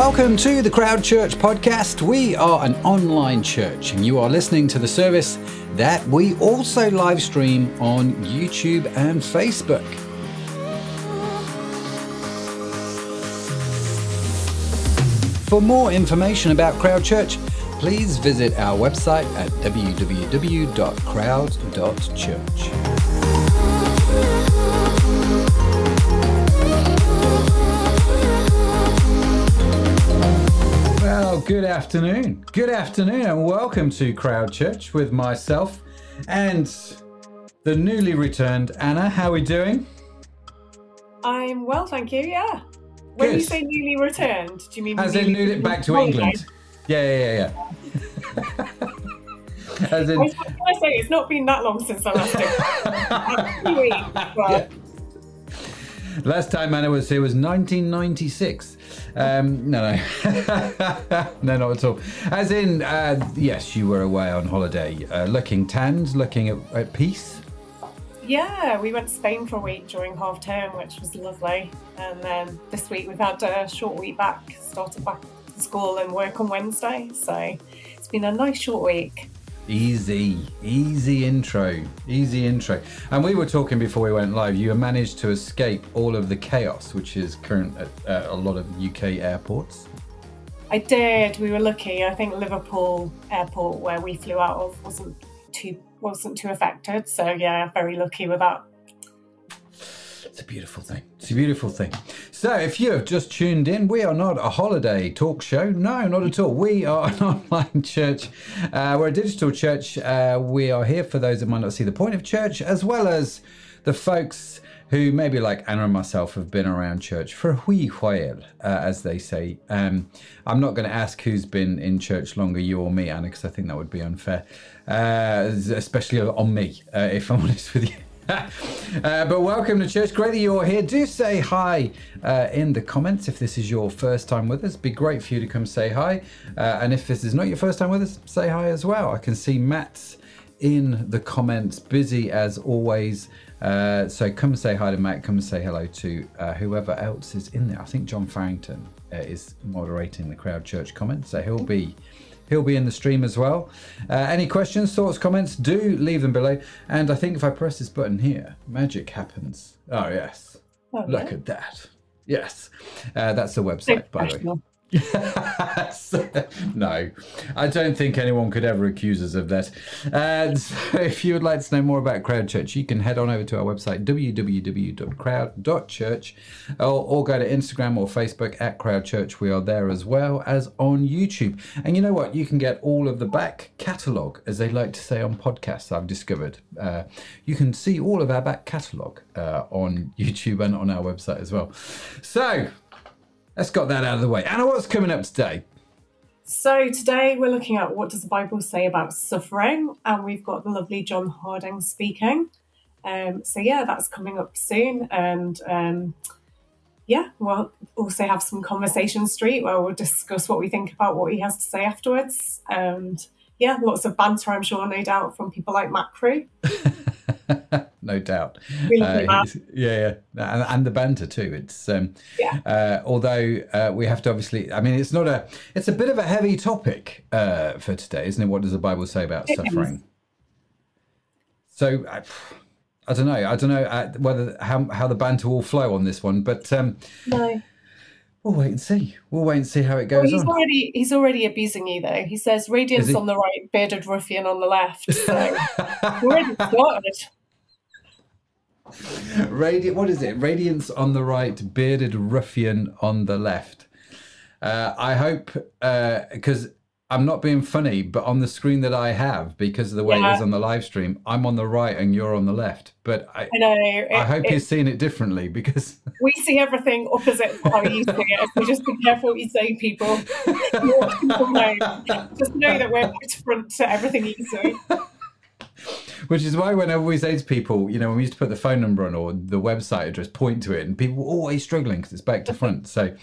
Welcome to the Crowd Church podcast. We are an online church, and you are listening to the service that we also live stream on YouTube and Facebook. For more information about Crowd Church, please visit our website at www.crowd.church. Well, good afternoon. Good afternoon, and welcome to Crowd Church with myself and the newly returned Anna. How are we doing? I'm well, thank you. Yeah. When you say newly returned, do you mean As in, newly back to? England. Yeah, yeah, yeah, yeah. As I in, was going to say it's not been that long since I last did. Few weeks, but last time Anna was here was 1996. Um, no, no, no, not at all. As in, uh, yes, you were away on holiday, uh, looking tanned, looking at, at peace. yeah, we went to Spain for a week during half term, which was lovely. And then this week we've had a short week back, started back to school and work on Wednesday. So it's been a nice short week. Easy, easy intro, easy intro. And we were talking before we went live. You managed to escape all of the chaos, which is current at uh, a lot of UK airports. I did. We were lucky. I think Liverpool Airport, where we flew out of, wasn't too wasn't too affected. So yeah, very lucky with that. It's a beautiful thing. It's a beautiful thing. So, if you have just tuned in, we are not a holiday talk show. No, not at all. We are an online church. Uh, we're a digital church. Uh, we are here for those that might not see the point of church, as well as the folks who maybe like Anna and myself have been around church for a wee while, uh, as they say. Um, I'm not going to ask who's been in church longer, you or me, Anna, because I think that would be unfair, uh, especially on me, uh, if I'm honest with you. uh, but welcome to church. Great that you're here. Do say hi uh, in the comments if this is your first time with us. Be great for you to come say hi. Uh, and if this is not your first time with us, say hi as well. I can see Matt's in the comments, busy as always. Uh, so come say hi to Matt. Come say hello to uh, whoever else is in there. I think John Farrington is moderating the crowd church comments, so he'll be he'll be in the stream as well. Uh, any questions, thoughts, comments? Do leave them below. And I think if I press this button here, magic happens. Oh yes, Oh, look at that. Yes, uh, that's the website, by the way. No, I don't think anyone could ever accuse us of that. And so if you would like to know more about Crowd Church, you can head on over to our website, www.crowd.church, or, or go to Instagram or Facebook at Crowd Church. We are there as well as on YouTube. And you know what? You can get all of the back catalogue, as they like to say on podcasts, I've discovered. Uh, you can see all of our back catalogue uh, on YouTube and on our website as well. So, Let's got that out of the way. Anna, what's coming up today? So today we're looking at what does the Bible say about suffering, and we've got the lovely John Harding speaking. Um, so yeah, that's coming up soon, and um, yeah, we'll also have some conversation street where we'll discuss what we think about what he has to say afterwards, and yeah, lots of banter, I'm sure, no doubt, from people like Matt Crew. no doubt. Uh, love you, Matt. he's- yeah, yeah, and, and the banter too. It's um, Yeah. uh, although uh, we have to obviously. I mean, it's not a. It's a bit of a heavy topic uh, for today, isn't it? What does the Bible say about It suffering? So. I, I don't know. I don't know uh, whether how how the banter will flow on this one, but um, No. we'll wait and see. We'll wait and see how it Well, goes he's on. already he's already abusing you though. He says Is radiance on the right, bearded ruffian on the left. So we're already started. Radi- what is it? Radiance on the right, bearded ruffian on the left. Uh, I hope because I'm not being funny, but on the screen that I have, because of the way it Yeah. is on the live stream, I'm on the right and you're on the left. But I, I know. It, I hope it- you're seeing it differently because we see everything opposite of how you see it. So just be careful what you say, people. You're watching from home. Just know that we're different to everything you see. Which is why whenever we say to people, you know, when we used to put the phone number on or the website address, point to it, and people were always struggling because it's back to front. So,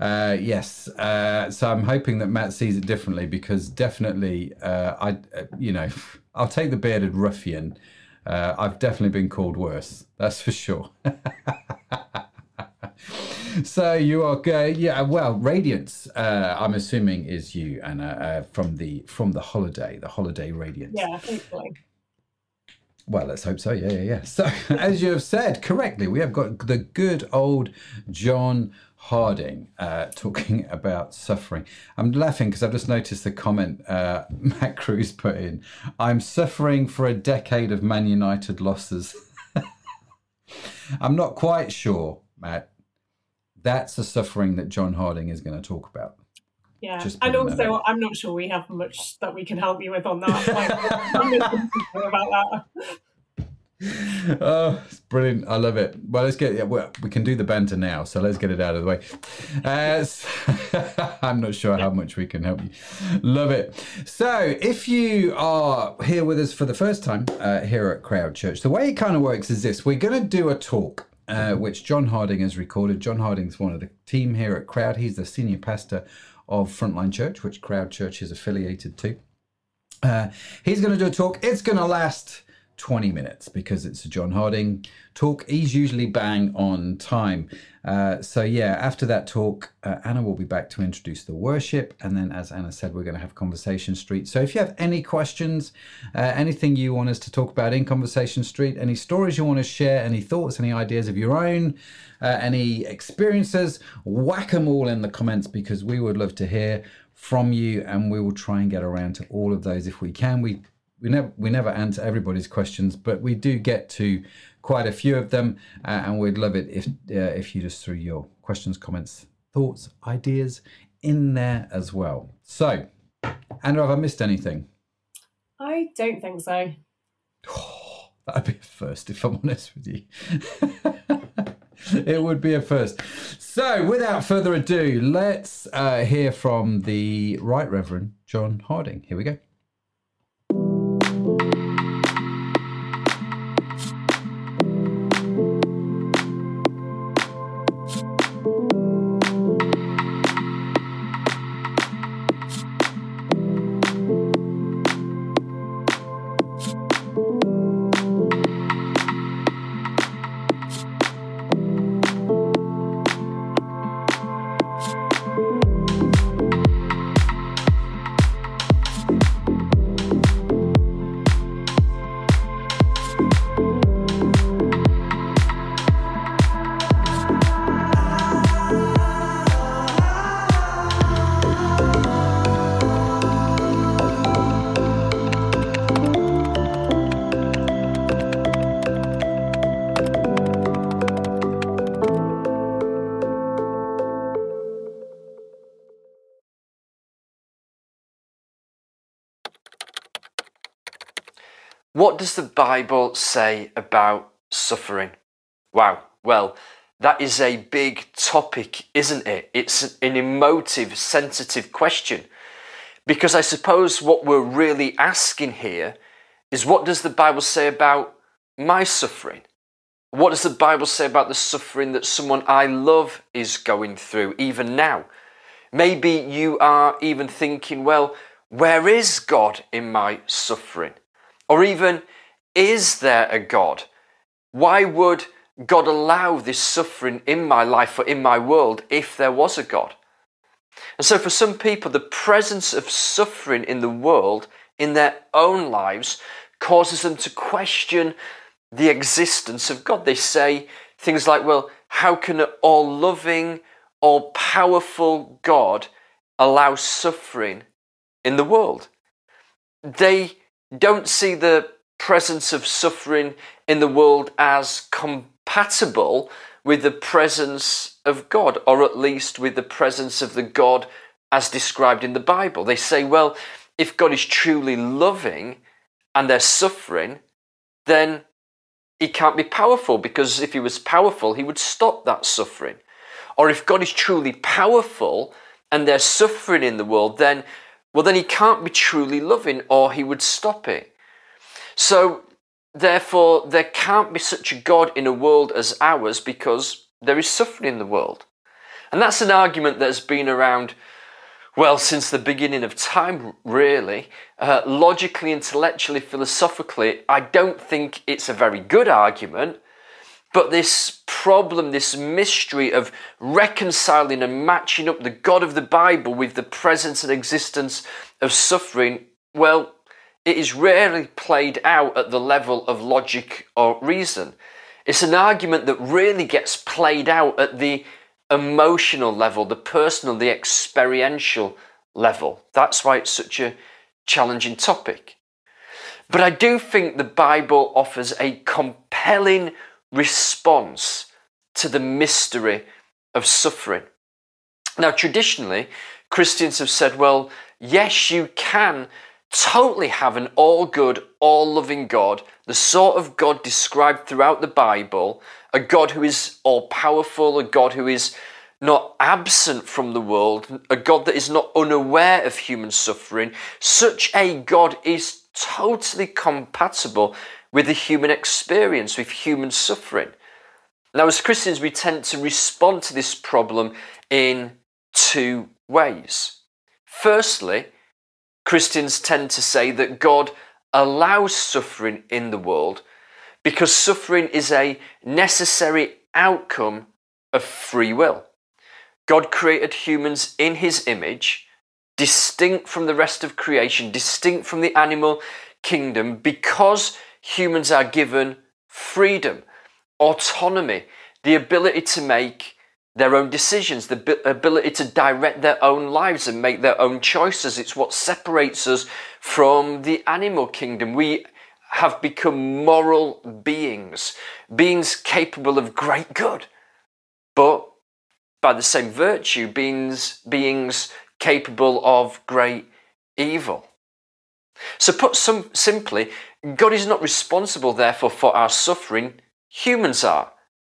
uh, yes, uh, so I'm hoping that Matt sees it differently because definitely, uh, I, uh, you know, I'll take the bearded ruffian. Uh, I've definitely been called worse. That's for sure. so you are, uh, yeah. Well, radiance. Uh, I'm assuming is you, Anna, uh, from the from the holiday, the holiday radiance. Yeah, hopefully. Well, let's hope so. Yeah, yeah, yeah. So, as you have said correctly, we have got the good old John Harding uh, talking about suffering. I'm laughing because I've just noticed the comment uh, Matt Cruz put in. I'm suffering for a decade of Man United losses. I'm not quite sure, Matt. That's the suffering that John Harding is going to talk about. Yeah, Just and also I'm not sure we have much that we can help you with on that. Like, about that. oh, it's brilliant! I love it. Well, let's get yeah. We can do the banter now, so let's get it out of the way. Uh, I'm not sure how much we can help you. Love it. So, if you are here with us for the first time uh, here at Crowd Church, the way it kind of works is this: we're going to do a talk. Uh, which John Harding has recorded. John Harding's one of the team here at Crowd. He's the senior pastor of Frontline Church, which Crowd Church is affiliated to. Uh, he's going to do a talk. It's going to last 20 minutes because it's a John Harding talk. He's usually bang on time. Uh, so, yeah, after that talk, uh, Anna will be back to introduce the worship. And then, as Anna said, we're going to have Conversation Street. So, if you have any questions, uh, anything you want us to talk about in Conversation Street, any stories you want to share, any thoughts, any ideas of your own, uh, any experiences, whack them all in the comments because we would love to hear from you and we will try and get around to all of those if we can. We we never we never answer everybody's questions, but we do get to quite a few of them, uh, and we'd love it if uh, if you just threw your questions, comments, thoughts, ideas in there as well. So, Andrew, have I missed anything? I don't think so. Oh, that'd be a first, if I'm honest with you. it would be a first. So, without further ado, let's uh, hear from the Right Reverend John Harding. Here we go. What does the Bible say about suffering? Wow, well, that is a big topic, isn't it? It's an emotive, sensitive question. Because I suppose what we're really asking here is what does the Bible say about my suffering? What does the Bible say about the suffering that someone I love is going through, even now? Maybe you are even thinking, well, where is God in my suffering? Or even, is there a God? Why would God allow this suffering in my life or in my world if there was a God? And so, for some people, the presence of suffering in the world, in their own lives, causes them to question the existence of God. They say things like, well, how can an all loving, all powerful God allow suffering in the world? They don't see the presence of suffering in the world as compatible with the presence of God, or at least with the presence of the God as described in the Bible. They say, well, if God is truly loving and they're suffering, then he can't be powerful because if he was powerful, he would stop that suffering. Or if God is truly powerful and there's suffering in the world, then well, then he can't be truly loving or he would stop it. So, therefore, there can't be such a God in a world as ours because there is suffering in the world. And that's an argument that's been around, well, since the beginning of time, really. Uh, logically, intellectually, philosophically, I don't think it's a very good argument. But this problem, this mystery of reconciling and matching up the God of the Bible with the presence and existence of suffering, well, it is rarely played out at the level of logic or reason. It's an argument that really gets played out at the emotional level, the personal, the experiential level. That's why it's such a challenging topic. But I do think the Bible offers a compelling response to the mystery of suffering. Now, traditionally, Christians have said, well, yes, you can totally have an all good, all loving God, the sort of God described throughout the Bible, a God who is all powerful, a God who is not absent from the world, a God that is not unaware of human suffering. Such a God is totally compatible with the human experience, with human suffering. Now, as Christians, we tend to respond to this problem in two ways. Firstly, Christians tend to say that God allows suffering in the world because suffering is a necessary outcome of free will. God created humans in his image, distinct from the rest of creation, distinct from the animal kingdom, because humans are given freedom, autonomy, the ability to make their own decisions, the ability to direct their own lives and make their own choices. It's what separates us from the animal kingdom. We have become moral beings, beings capable of great good, but by the same virtue, beings, beings capable of great evil. So, put some simply, God is not responsible, therefore, for our suffering. Humans are.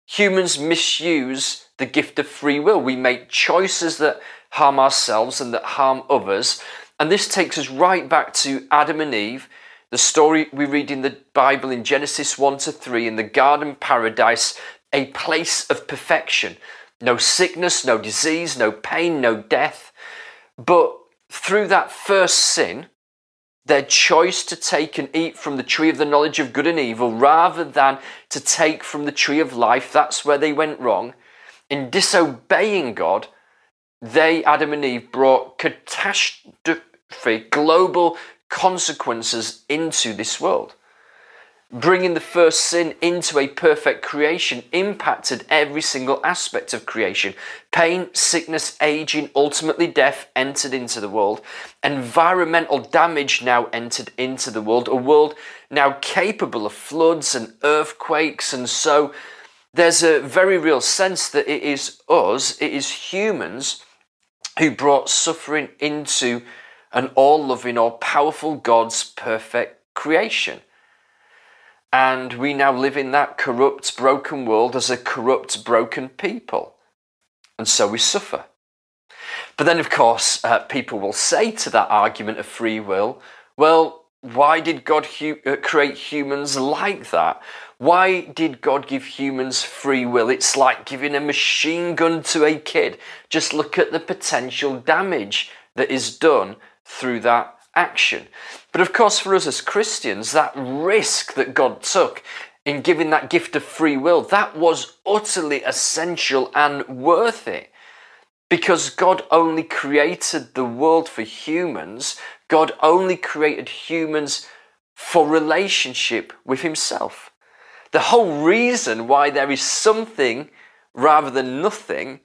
Humans misuse the gift of free will. We make choices that harm ourselves and that harm others. And this takes us right back to Adam and Eve, the story we read in the Bible in Genesis 1 to 3, in the garden paradise, a place of perfection. No sickness, no disease, no pain, no death. But through that first sin, their choice to take and eat from the tree of the knowledge of good and evil rather than to take from the tree of life, that's where they went wrong. In disobeying God, they, Adam and Eve, brought catastrophe, global consequences into this world bringing the first sin into a perfect creation impacted every single aspect of creation. Pain, sickness, aging, ultimately death entered into the world. Environmental damage now entered into the world, a world now capable of floods and earthquakes. And so there's a very real sense that it is us, it is humans who brought suffering into an all loving, all powerful God's perfect creation. And we now live in that corrupt, broken world as a corrupt, broken people. And so we suffer. But then, of course, uh, people will say to that argument of free will, well, why did God hu- uh, create humans like that? Why did God give humans free will? It's like giving a machine gun to a kid. Just look at the potential damage that is done through that action. But of course, for us as Christians, that risk that God took in giving that gift of free will, that was utterly essential and worth it. Because God only created the world for humans, God only created humans for relationship with Himself. The whole reason why there is something rather than nothing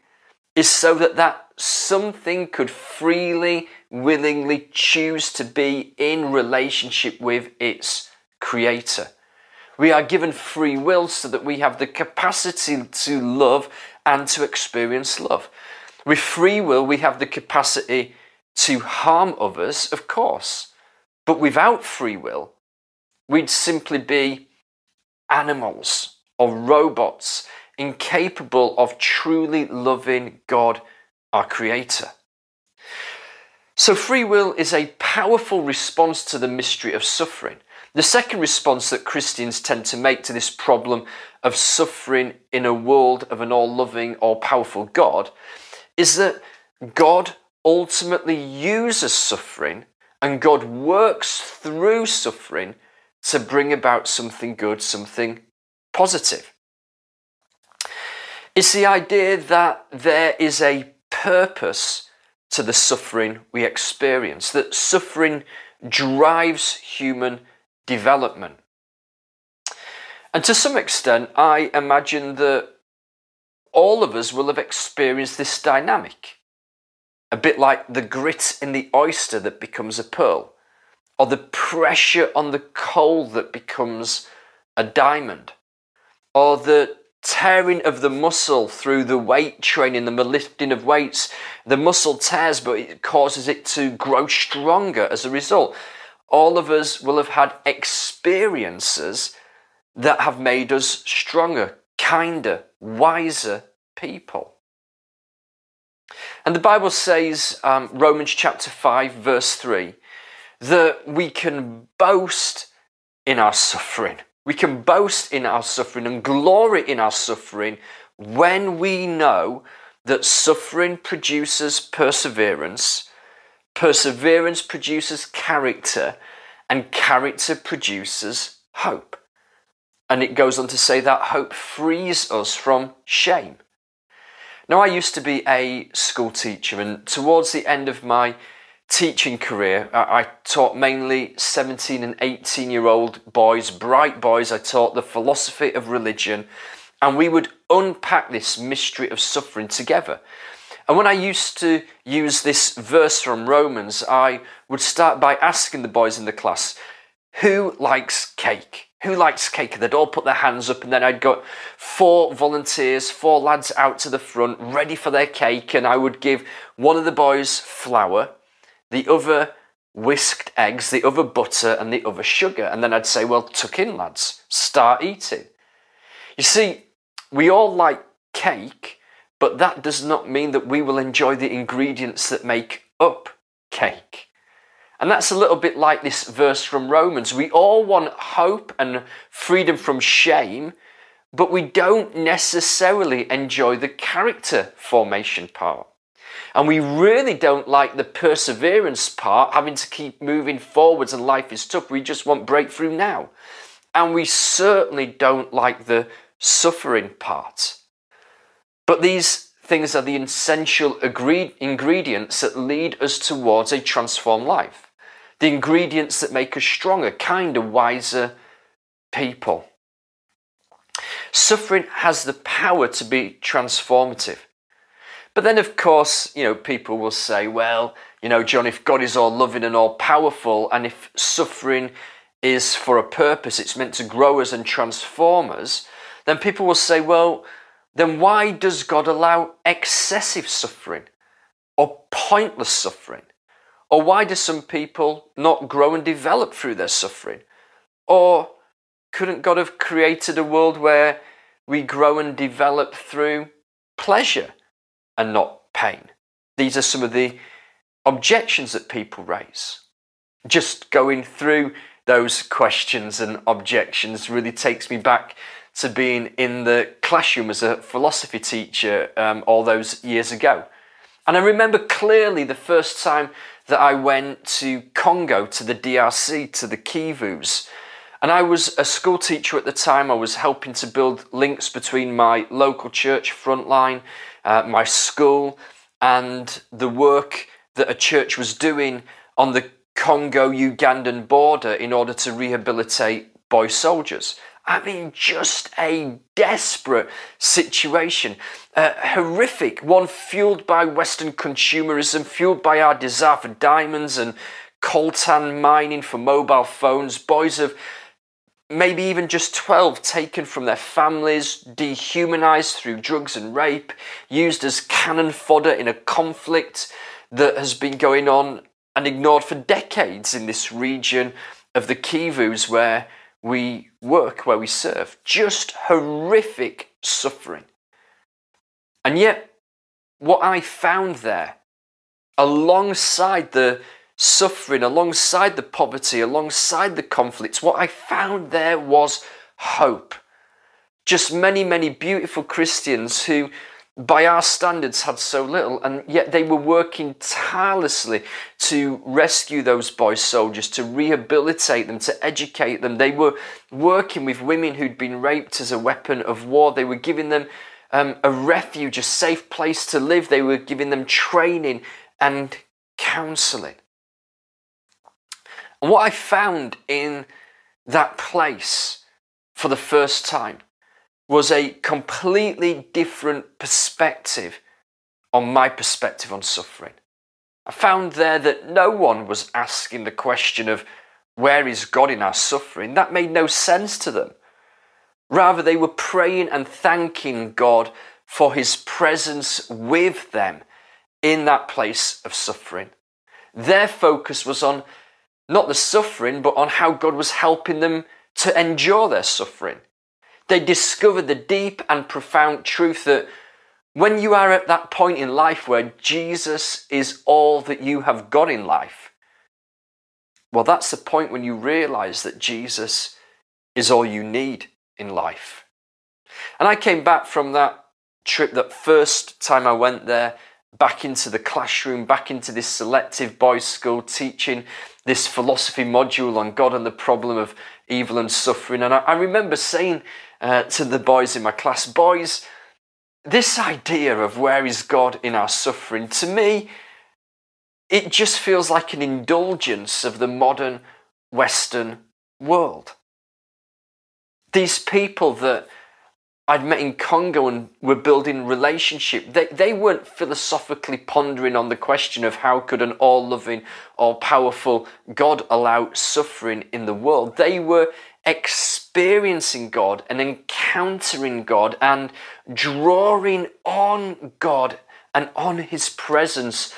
is so that that something could freely willingly choose to be in relationship with its creator. We are given free will so that we have the capacity to love and to experience love. With free will, we have the capacity to harm others, of course. But without free will, we'd simply be animals or robots incapable of truly loving God, our Creator. So, free will is a powerful response to the mystery of suffering. The second response that Christians tend to make to this problem of suffering in a world of an all loving, all powerful God is that God ultimately uses suffering and God works through suffering to bring about something good, something positive. It's the idea that there is a purpose to the suffering we experience, that suffering drives human development. And to some extent, I imagine that all of us will have experienced this dynamic. A bit like the grit in the oyster that becomes a pearl, or the pressure on the coal that becomes a diamond, or the tearing of the muscle through the weight training, the lifting of weights. The muscle tears, but it causes it to grow stronger as a result. All of us will have had experiences that have made us stronger, kinder, wiser people. And the Bible says, um, Romans chapter 5, verse 3, that we can boast in our suffering. We can boast in our suffering and glory in our suffering when we know that suffering produces perseverance, perseverance produces character, and character produces hope. And it goes on to say that hope frees us from shame. Now, I used to be a school teacher, and towards the end of my teaching career, I taught mainly 17 and 18 year old boys, bright boys. I taught the philosophy of religion, and we would unpack this mystery of suffering together. And when I used to use this verse from Romans, I would start by asking the boys in the class, Who likes cake? Who likes cake? they'd all put their hands up, and then I'd got four volunteers, four lads out to the front, ready for their cake, and I would give one of the boys flour, the other whisked eggs, the other butter, and the other sugar. And then I'd say, Well, tuck in, lads, start eating. You see, we all like cake, but that does not mean that we will enjoy the ingredients that make up cake. And that's a little bit like this verse from Romans. We all want hope and freedom from shame, but we don't necessarily enjoy the character formation part. And we really don't like the perseverance part, having to keep moving forwards and life is tough. We just want breakthrough now. And we certainly don't like the suffering part. But these things are the essential ingredients that lead us towards a transformed life the ingredients that make us stronger, kinder, wiser people. Suffering has the power to be transformative. But then, of course, you know, people will say, well, you know, John, if God is all loving and all powerful, and if suffering is for a purpose, it's meant to grow us and transform us, then people will say, well, then why does God allow excessive suffering or pointless suffering? Or why do some people not grow and develop through their suffering? Or couldn't God have created a world where we grow and develop through pleasure and not pain? These are some of the objections that people raise. Just going through those questions and objections really takes me back to being in the classroom as a philosophy teacher um, all those years ago. And I remember clearly the first time that I went to Congo, to the DRC, to the Kivus. And I was a school teacher at the time. I was helping to build links between my local church frontline, uh, my school, and the work that a church was doing on the Congo Ugandan border in order to rehabilitate boy soldiers. I mean, just a desperate situation. Uh, horrific, one fueled by Western consumerism, fueled by our desire for diamonds and coltan mining for mobile phones. Boys of maybe even just 12 taken from their families, dehumanized through drugs and rape, used as cannon fodder in a conflict that has been going on and ignored for decades in this region of the Kivus where we work, where we serve. Just horrific suffering. And yet, what I found there, alongside the suffering, alongside the poverty, alongside the conflicts, what I found there was hope. Just many, many beautiful Christians who by our standards had so little and yet they were working tirelessly to rescue those boy soldiers to rehabilitate them to educate them they were working with women who'd been raped as a weapon of war they were giving them um, a refuge, a safe place to live. They were giving them training and counseling. And what I found in that place for the first time was a completely different perspective on my perspective on suffering. I found there that no one was asking the question of where is God in our suffering. That made no sense to them. Rather, they were praying and thanking God for his presence with them in that place of suffering. Their focus was on not the suffering, but on how God was helping them to endure their suffering. They discovered the deep and profound truth that when you are at that point in life where Jesus is all that you have got in life, well, that's the point when you realize that Jesus is all you need in life. And I came back from that trip, that first time I went there, back into the classroom, back into this selective boys' school, teaching this philosophy module on God and the problem of evil and suffering. And I, I remember saying uh, to the boys in my class, boys, this idea of where is God in our suffering, to me, it just feels like an indulgence of the modern Western world. These people that I'd met in Congo and were building relationship, they, they weren't philosophically pondering on the question of how could an all-loving, all-powerful God allow suffering in the world. They were experiencing God and encountering God and drawing on God and on His presence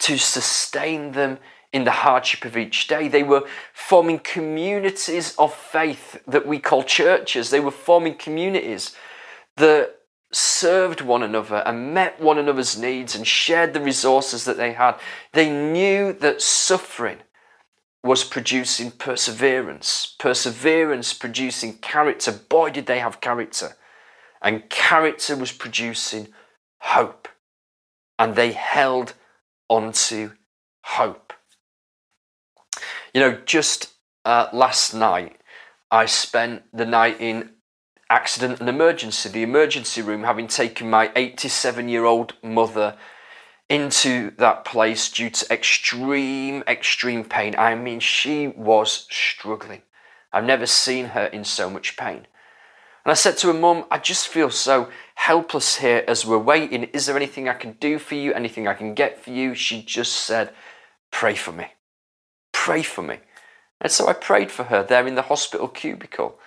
to sustain them in the hardship of each day. They were forming communities of faith that we call churches. They were forming communities that served one another and met one another's needs and shared the resources that they had. They knew that suffering was producing perseverance, perseverance producing character. Boy, did they have character. And character was producing hope. And they held onto hope. You know, just uh, last night, I spent the night in accident and emergency, the emergency room, having taken my 87 year old mother into that place due to extreme, extreme pain. I mean, she was struggling. I've never seen her in so much pain. And I said to her, Mum, I just feel so helpless here as we're waiting. Is there anything I can do for you? Anything I can get for you? She just said, Pray for me. Pray for me. And so I prayed for her there in the hospital cubicle.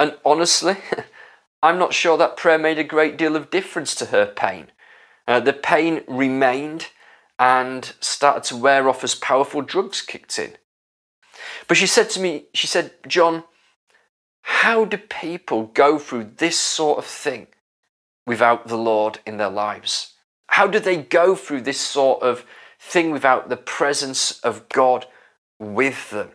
And honestly, I'm not sure that prayer made a great deal of difference to her pain. Uh, the pain remained and started to wear off as powerful drugs kicked in. But she said to me, she said, John, how do people go through this sort of thing without the Lord in their lives? How do they go through this sort of thing without the presence of God with them?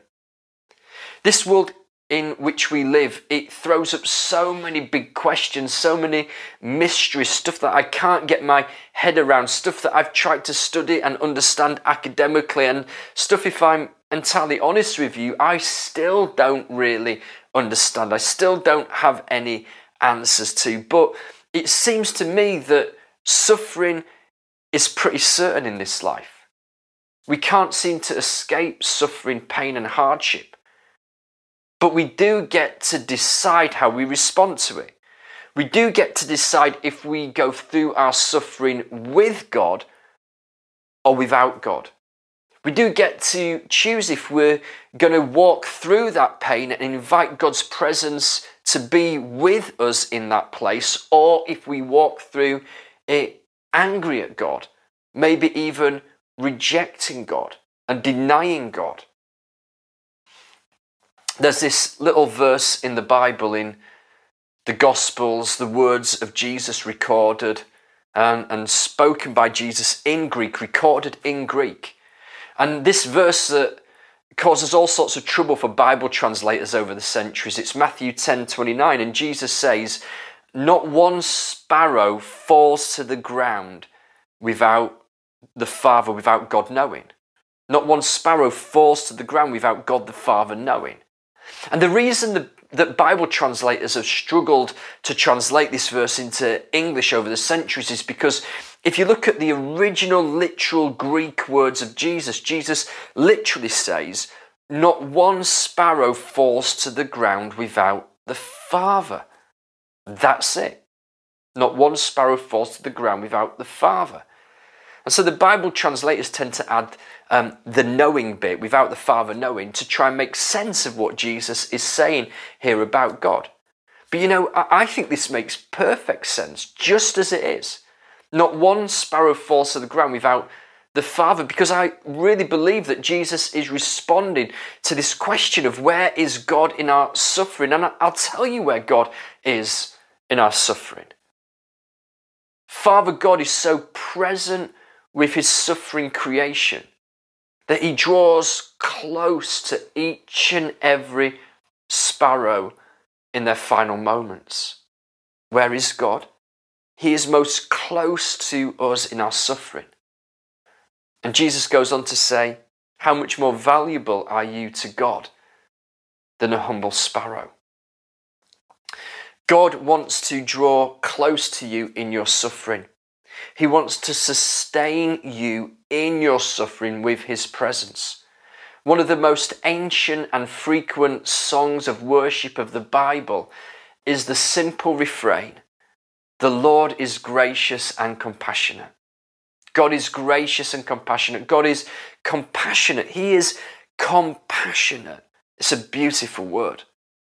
This world in which we live, it throws up so many big questions, so many mysteries, stuff that I can't get my head around, stuff that I've tried to study and understand academically, and stuff, if I'm entirely honest with you, I still don't really understand. I still don't have any answers to. But it seems to me that suffering is pretty certain in this life. We can't seem to escape suffering, pain, and hardship. But we do get to decide how we respond to it. We do get to decide if we go through our suffering with God or without God. We do get to choose if we're going to walk through that pain and invite God's presence to be with us in that place, or if we walk through it angry at God, maybe even rejecting God and denying God. There's this little verse in the Bible in the Gospels, the words of Jesus recorded and, and spoken by Jesus in Greek, recorded in Greek. And this verse that causes all sorts of trouble for Bible translators over the centuries. It's Matthew 10 29, and Jesus says, Not one sparrow falls to the ground without the Father, without God knowing. Not one sparrow falls to the ground without God the Father knowing. And the reason the, that Bible translators have struggled to translate this verse into English over the centuries is because if you look at the original literal Greek words of Jesus, Jesus literally says, Not one sparrow falls to the ground without the Father. That's it. Not one sparrow falls to the ground without the Father. And so the Bible translators tend to add um, the knowing bit without the Father knowing to try and make sense of what Jesus is saying here about God. But you know, I, I think this makes perfect sense just as it is. Not one sparrow falls to the ground without the Father, because I really believe that Jesus is responding to this question of where is God in our suffering. And I'll tell you where God is in our suffering. Father God is so present with his suffering creation that he draws close to each and every sparrow in their final moments. Where is God? He is most close to us in our suffering. And Jesus goes on to say, How much more valuable are you to God than a humble sparrow? God wants to draw close to you in your suffering. He wants to sustain you in your suffering with His presence. One of the most ancient and frequent songs of worship of the Bible is the simple refrain The Lord is gracious and compassionate. God is gracious and compassionate. God is compassionate. He is compassionate. It's a beautiful word.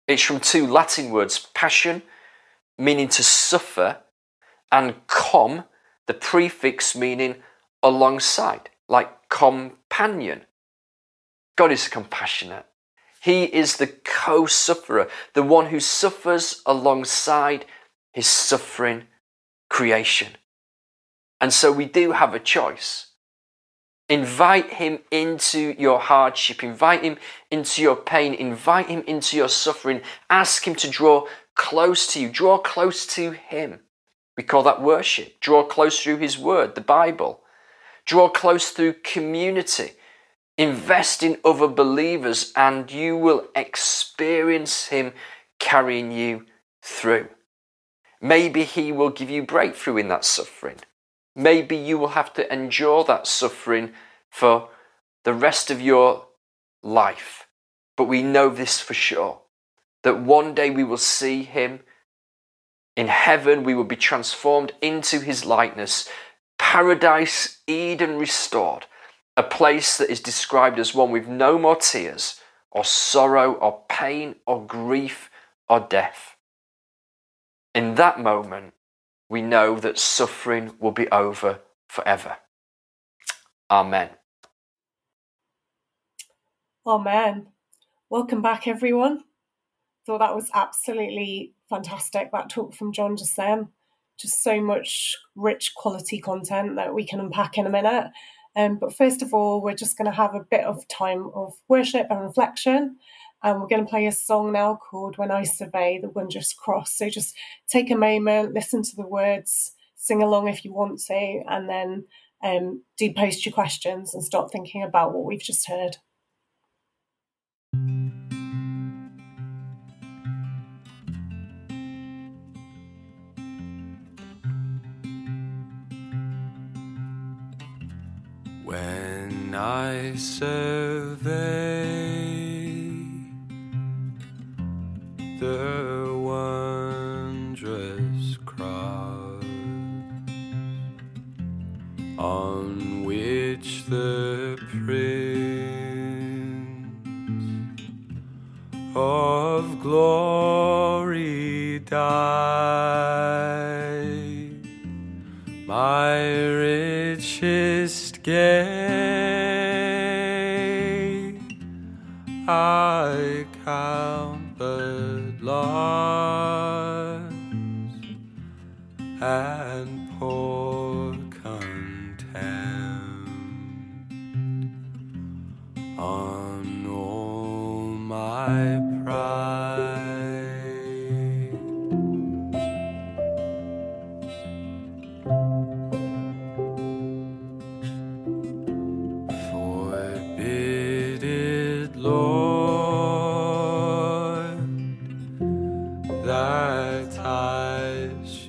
It's from two Latin words passion, meaning to suffer, and com, the prefix meaning alongside, like companion. God is compassionate. He is the co sufferer, the one who suffers alongside his suffering creation. And so we do have a choice. Invite him into your hardship, invite him into your pain, invite him into your suffering. Ask him to draw close to you, draw close to him. We call that worship. Draw close through His Word, the Bible. Draw close through community. Invest in other believers, and you will experience Him carrying you through. Maybe He will give you breakthrough in that suffering. Maybe you will have to endure that suffering for the rest of your life. But we know this for sure that one day we will see Him in heaven, we will be transformed into his likeness. Paradise, Eden restored, a place that is described as one with no more tears, or sorrow, or pain, or grief, or death. In that moment, we know that suffering will be over forever. Amen. Amen. Welcome back, everyone. Thought that was absolutely fantastic that talk from John just then. Just so much rich quality content that we can unpack in a minute. Um, but first of all, we're just going to have a bit of time of worship and reflection. And we're going to play a song now called When I Survey the Wondrous Cross. So just take a moment, listen to the words, sing along if you want to, and then um, do post your questions and start thinking about what we've just heard. I survey the wondrous cross on which the Prince of Glory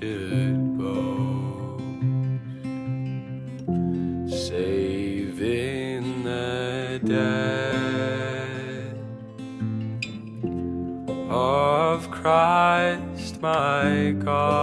should boast. Saving the dead of Christ my God.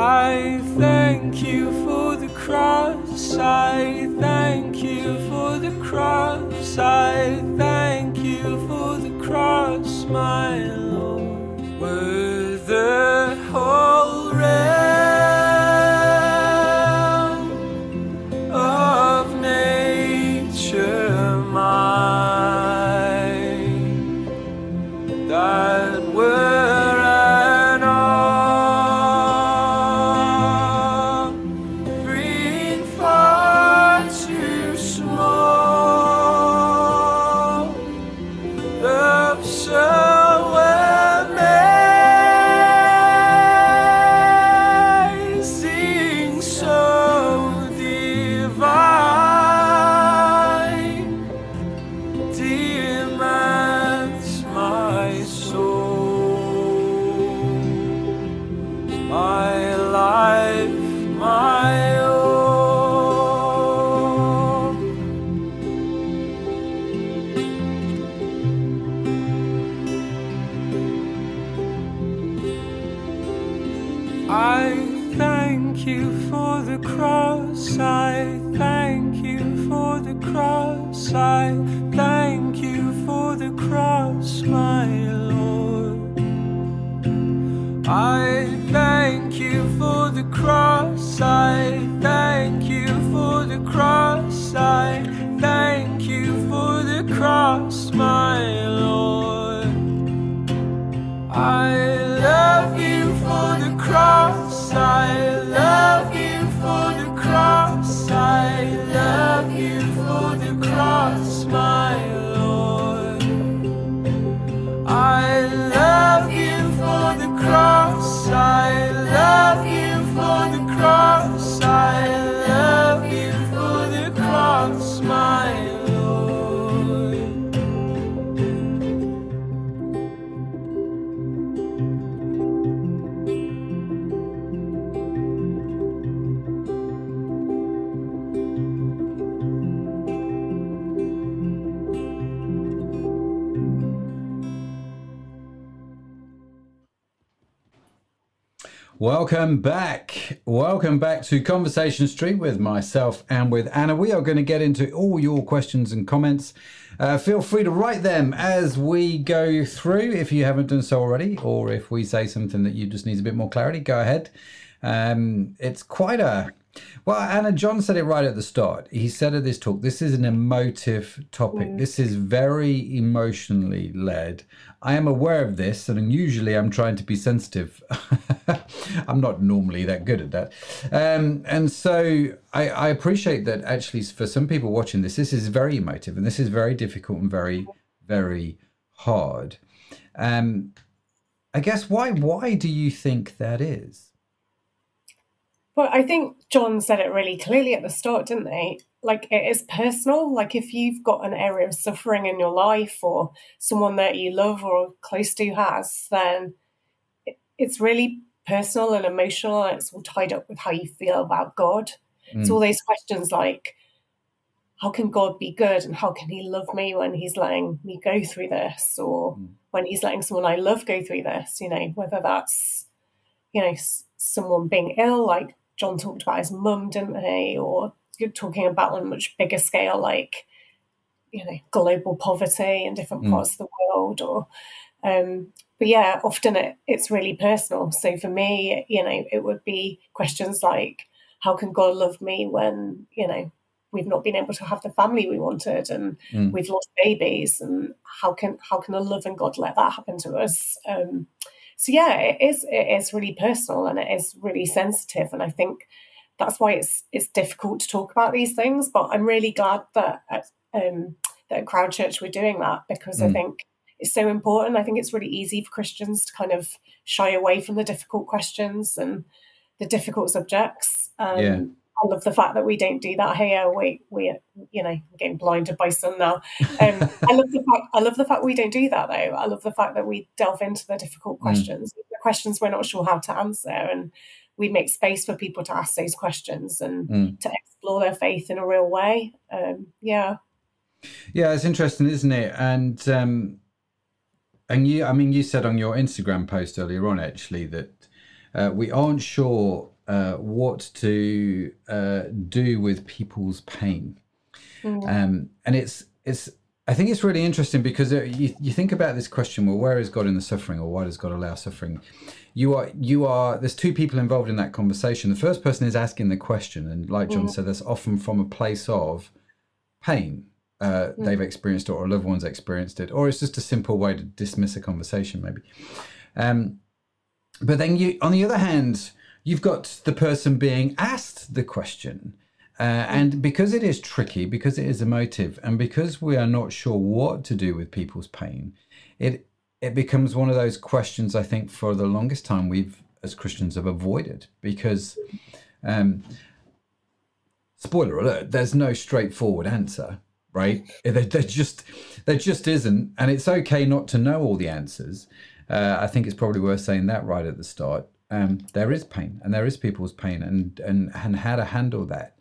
I thank you for the cross. I thank you for the cross. I thank you for the cross, my Lord. Were the Welcome back. Welcome back to Conversation Street with myself and with Anna. We are going to get into all your questions and comments. Uh, feel free to write them as we go through if you haven't done so already, or if we say something that you just needs a bit more clarity, go ahead. Um, it's quite a Well, Anna, John said it right at the start. He said at this talk, this is an emotive topic. Mm. This is very emotionally led. I am aware of this, and usually I'm trying to be sensitive. I'm not normally that good at that. Um, and so I, I appreciate that actually, for some people watching this, this is very emotive and this is very difficult and very, very hard. Um, I guess why why do you think that is? Well, I think John said it really clearly at the start, didn't they? Like it is personal. Like if you've got an area of suffering in your life or someone that you love or close to has, then it's really personal and emotional and it's all tied up with how you feel about God. It's Mm. all those questions like, how can God be good and how can he love me when he's letting me go through this or Mm. when he's letting someone I love go through this, you know, whether that's, you know, s- someone being ill, like John talked about his mum, didn't he? Or you're talking about on a much bigger scale, like, you know, global poverty in different Mm. parts of the world or, um, but yeah, often it, it's really personal. So for me, you know, it would be questions like, how can God love me when, you know, we've not been able to have the family we wanted and Mm. we've lost babies and how can how can a loving God let that happen to us? Um, so yeah, it is it is really personal and it is really sensitive, and I think that's why it's it's difficult to talk about these things. But I'm really glad that at, um, that at Crowd Church we're doing that because I Mm. think it's so important. I think it's really easy for Christians to kind of shy away from the difficult questions and the difficult subjects. Um, Yeah. I love the fact that we don't do that here. We we are you know getting blinded by sun now. Um, I love the fact I love the fact we don't do that though. I love the fact that we delve into the difficult Mm. questions, the questions we're not sure how to answer, and we make space for people to ask those questions and Mm. to explore their faith in a real way. Um, yeah, Yeah, it's interesting, isn't it? And um, and you, I mean, you said on your Instagram post earlier on actually that uh, we aren't sure uh, what to uh, do with people's pain, Mm. um, and it's it's. I think it's really interesting because uh, you you think about this question. Well, where is God in the suffering, or why does God allow suffering? You are you are. There's two people involved in that conversation. The first person is asking the question, and like John Mm. said, that's often from a place of pain uh, Mm. they've experienced it or a loved one's experienced it, or it's just a simple way to dismiss a conversation, maybe. Um, but then you, on the other hand, you've got the person being asked the question. Uh, and because it is tricky, because it is emotive, and because we are not sure what to do with people's pain, it it becomes one of those questions I think for the longest time we've as Christians have avoided because um, spoiler alert, there's no straightforward answer, right? There, there just there just isn't, and it's okay not to know all the answers. Uh, I think it's probably worth saying that right at the start. Um, there is pain, and there is people's pain, and and and how to handle that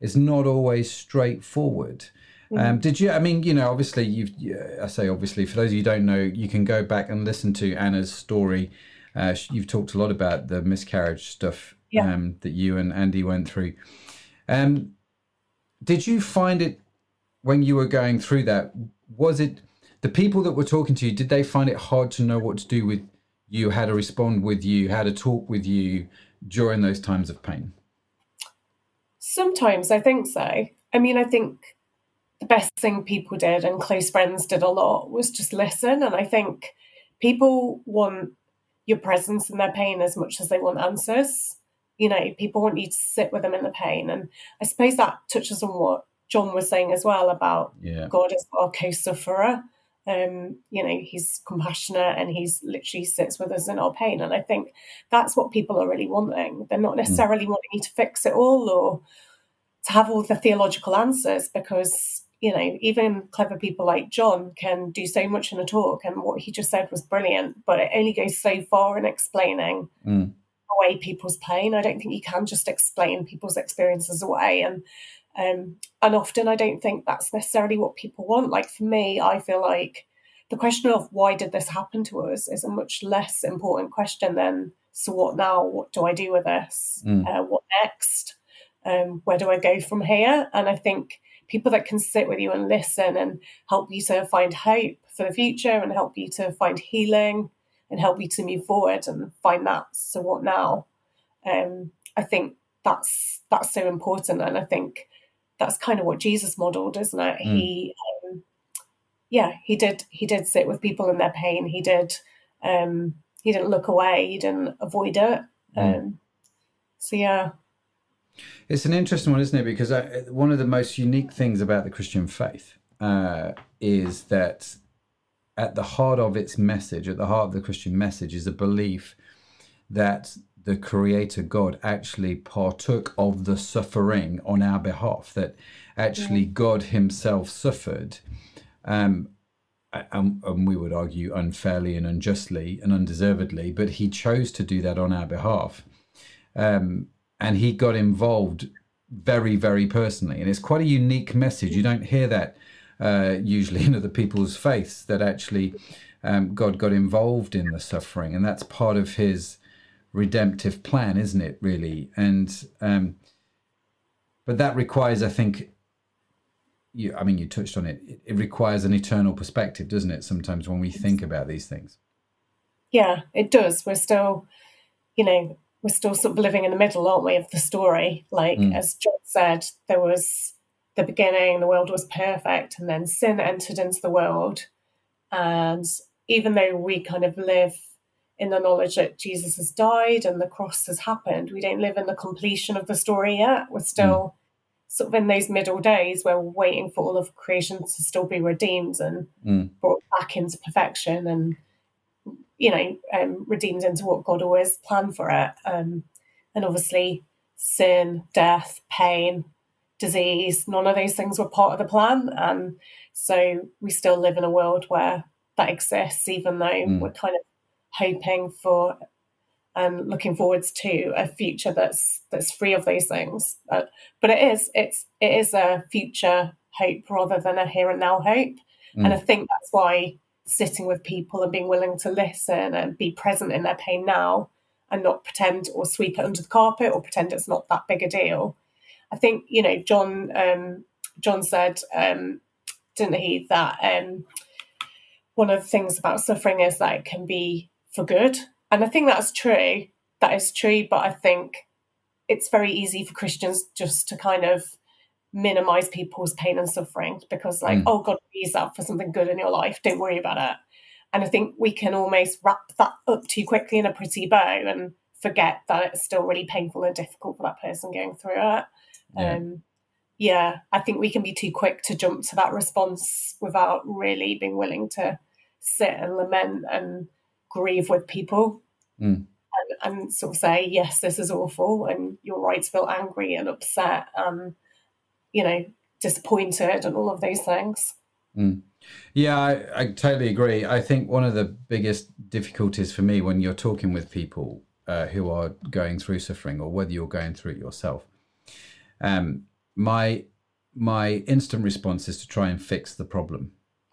is not always straightforward. Um, did you? I mean, you know, obviously, you've. I say obviously. For those of you who don't know, you can go back and listen to Anna's story. Uh, you've talked a lot about the miscarriage stuff Yeah. um, that you and Andy went through. Um, did you find it when you were going through that? Was it the people that were talking to you? Did they find it hard to know what to do with you, how to respond with you, how to talk with you during those times of pain? Sometimes I think so. I mean, I think the best thing people did and close friends did a lot was just listen. And I think people want your presence in their pain as much as they want answers. You know, people want you to sit with them in the pain. And I suppose that touches on what John was saying as well about Yeah. God as our co-sufferer. Um, you know, he's compassionate and he's literally sits with us in our pain. And I think that's what people are really wanting. They're not necessarily wanting you to fix it all or to have all the theological answers because, you know, even clever people like John can do so much in a talk and what he just said was brilliant, but it only goes so far in explaining Mm. away people's pain. I don't think you can just explain people's experiences away. And um, and often I don't think that's necessarily what people want. Like for me, I feel like the question of why did this happen to us is a much less important question than so what now? What do I do with this? Mm. Uh, what next? Um, where do I go from here? And I think people that can sit with you and listen and help you to find hope for the future and help you to find healing and help you to move forward and find that so what now um, i think that's that's so important and i think that's kind of what jesus modeled isn't it Mm. he um, yeah he did he did sit with people in their pain he did um he didn't look away he didn't avoid it Mm. um so yeah It's an interesting one, isn't it? Because I, one of the most unique things about the Christian faith uh, is that at the heart of its message, at the heart of the Christian message, is a belief that the Creator God actually partook of the suffering on our behalf, that actually God Himself suffered. Um, and, and we would argue unfairly and unjustly and undeservedly, but he chose to do that on our behalf. Um, and he got involved very, very personally. And it's quite a unique message. You don't hear that uh, usually in other people's faiths that actually um, God got involved in the suffering. And that's part of his redemptive plan, isn't it, really? And, um, but that requires, I think, you, I mean, you touched on it. it. It requires an eternal perspective, doesn't it? Sometimes when we think about these things. yeah it does we're still you know we're still sort of living in the middle aren't we of the story like Mm. as john said there was the beginning the world was perfect and then sin entered into the world and even though we kind of live in the knowledge that jesus has died and the cross has happened. We don't live in the completion of the story yet. We're still sort of in those middle days where we're waiting for all of creation to still be redeemed and Mm. brought back into perfection and you know um, redeemed into what god always planned for it. Um, and obviously sin death pain disease none of those things were part of the plan. And so we still live in a world where that exists even though Mm. we're kind of hoping for and looking forwards to a future that's that's free of those things. But but it is it's it is a future hope rather than a here and now hope. And i think that's why sitting with people and being willing to listen and be present in their pain now and not pretend or sweep it under the carpet or pretend it's not that big a deal. I think you know john um john said um didn't he that um one of the things about suffering is that it can be for good. And i think that's true. That is true but i think it's very easy for christians just to kind of minimize people's pain and suffering because like Mm. oh god use that for something good in your life. Don't worry about it. And i think we can almost wrap that up too quickly in a pretty bow and forget that it's still really painful and difficult for that person going through it. Yeah. um yeah i think we can be too quick to jump to that response without really being willing to sit and lament and grieve with people Mm. and, and sort of say yes this is awful and you're right to feel angry and upset and you know disappointed and all of those things Yeah, I, I totally agree. I think one of the biggest difficulties for me when you're talking with people uh, who are going through suffering, or whether you're going through it yourself, um, my my instant response is to try and fix the problem,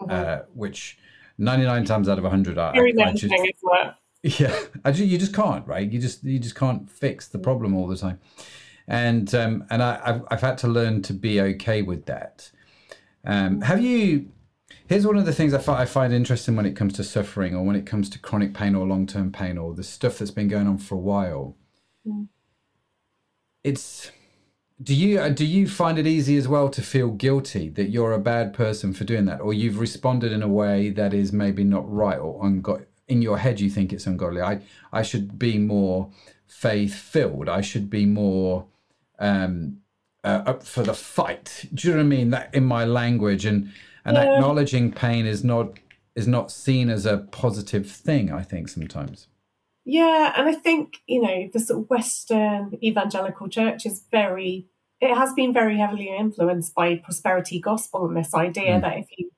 uh, which 99 times out of 100 I, I, just, menacing isn't it yeah, I ju- you just can't, right? You just you just can't fix the problem all the time, and um, and I, I've I've had to learn to be okay with that. Um, have you? Here's one of the things I, fi- I find interesting when it comes to suffering, or when it comes to chronic pain or long term pain, or the stuff that's been going on for a while. Mm. It's do you uh, do you find it easy as well to feel guilty that you're a bad person for doing that, or you've responded in a way that is maybe not right or ungo- in your head you think it's ungodly? I I should be more faith filled. I should be more um, uh, up for the fight. Do you know what I mean? That in my language and and Yeah. acknowledging pain is not is not seen as a positive thing. I think sometimes. Yeah, and I think you know the sort of Western evangelical church is very. It has been very heavily influenced by prosperity gospel and this idea Mm. that if you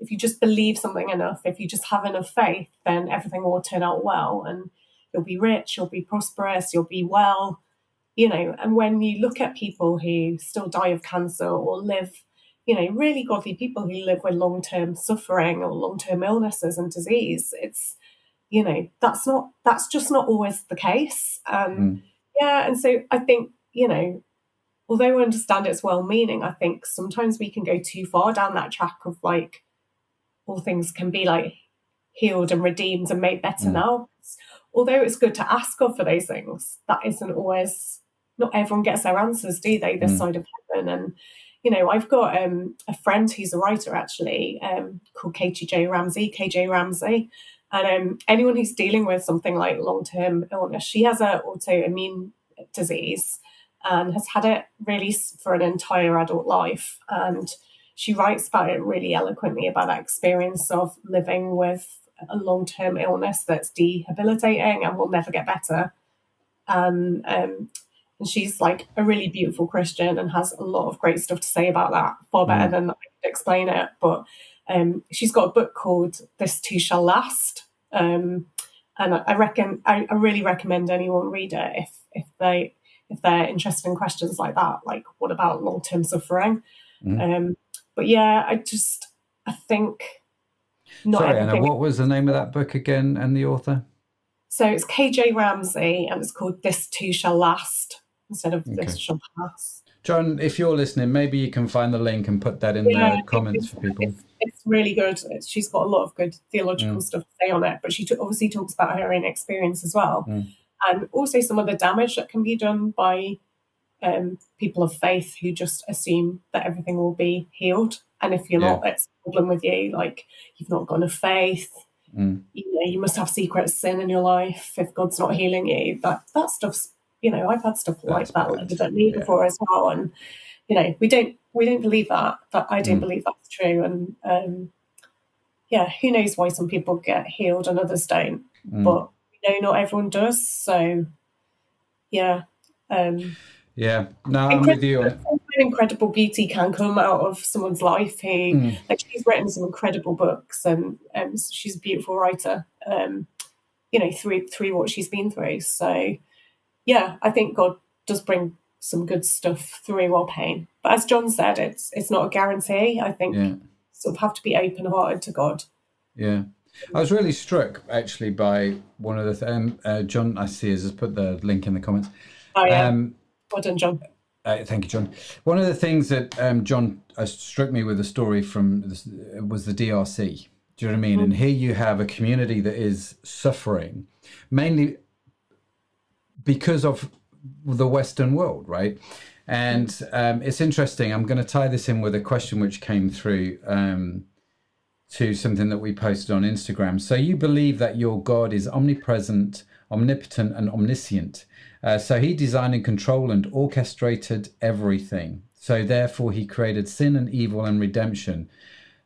if you just believe something enough, if you just have enough faith, then everything will turn out well, and you'll be rich, you'll be prosperous, you'll be well, you know. And when you look at people who still die of cancer or live, you know, really godly people who live with long term suffering or long term illnesses and disease, it's you know that's not that's just not always the case um Mm. yeah and so i think you know although i understand it's well meaning i think sometimes we can go too far down that track of like all things can be like healed and redeemed and made better Mm. now although it's good to ask god for those things that isn't always not everyone gets their answers, do they? This Mm. side of heaven, and you know, I've got um, a friend who's a writer actually um, called Katie J Ramsey, KJ Ramsey, and um, anyone who's dealing with something like long term illness, she has a autoimmune disease and has had it really for an entire adult life, and she writes about it really eloquently about that experience of living with a long term illness that's debilitating and will never get better. And um, and she's like a really beautiful Christian and has a lot of great stuff to say about that, far better than I could explain it. But um, she's got a book called This Too Shall Last. Um, and I I reckon I, I really recommend anyone read it if if they if they're interested in questions like that, like what about long term suffering? Mm. Um, but yeah, I just I think not Sorry, Anna, what was the name of that book again and the author? So it's KJ Ramsey, and it's called This Too Shall Last instead of Okay. This Shall Pass. John, if you're listening, maybe you can find the link and put that in Yeah, the comments for people. It's, it's really good. It's, she's got a lot of good theological Mm. stuff to say on it, but she t- obviously talks about her own experience as well, Mm. and also some of the damage that can be done by um, people of faith who just assume that everything will be healed, and if you're Yeah. not, it's a problem with you. Like you've not got enough faith. Mm. You know, you must have secret sin in your life if God's not healing you. That that stuff's you know, I've had stuff like That's that bad. evidently Yeah. before as well, and you know, we don't we don't believe that. That I don't Mm. believe that's true, and um, yeah, who knows why some people get healed and others don't, Mm. but you know, not everyone does. So yeah, um, Yeah, no, I'm with you. incredible, incredible beauty can come out of someone's life who Mm. like she's written some incredible books and um, she's a beautiful writer um, you know through through what she's been through so yeah i think god does bring some good stuff through our pain but as john said it's it's not a guarantee i think Yeah. sort of have to be open hearted to god Yeah. I was really struck actually by one of the th- um, uh, John. I see has put the link in the comments. oh yeah Um, well done john uh, thank you, John. One of the things that um, John uh, struck me with a story from this, uh, was the DRC. Do you know what I mean? And here you have a community that is suffering, mainly because of the Western world, right? And um, it's interesting. I'm going to tie this in with a question which came through um, to something that we posted on Instagram. So you believe that your God is omnipresent, omnipotent, and omniscient. Uh, so he designed and controlled and orchestrated everything. So therefore, he created sin and evil and redemption.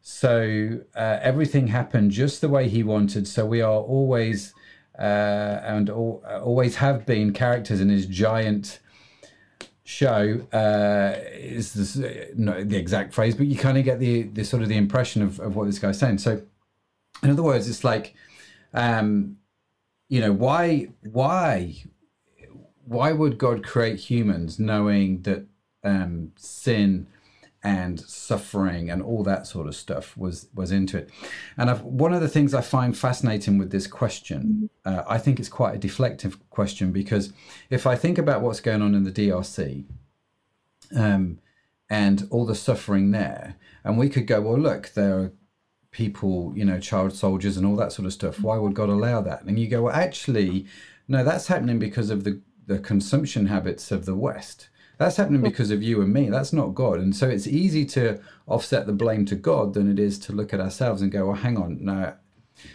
So uh, everything happened just the way he wanted. So we are always uh, and al- always have been characters in his giant show uh, is this, not the exact phrase, but you kind of get the, the sort of the impression of, of what this guy's saying. So, in other words, it's like, um, you know, why, why, why would God create humans knowing that um, sin and suffering and all that sort of stuff was was into it? And I've, one of the things I find fascinating with this question, uh, I think it's quite a deflective question because if I think about what's going on in the DRC um, and all the suffering there, and we could go, well, look, there are people, you know, child soldiers and all that sort of stuff. Why would God allow that? And you go, well, actually, no, that's happening because of the, the consumption habits of the West. That's happening because of you and me. That's not God. And so it's easy to offset the blame to God than it is to look at ourselves and go, well, hang on, now,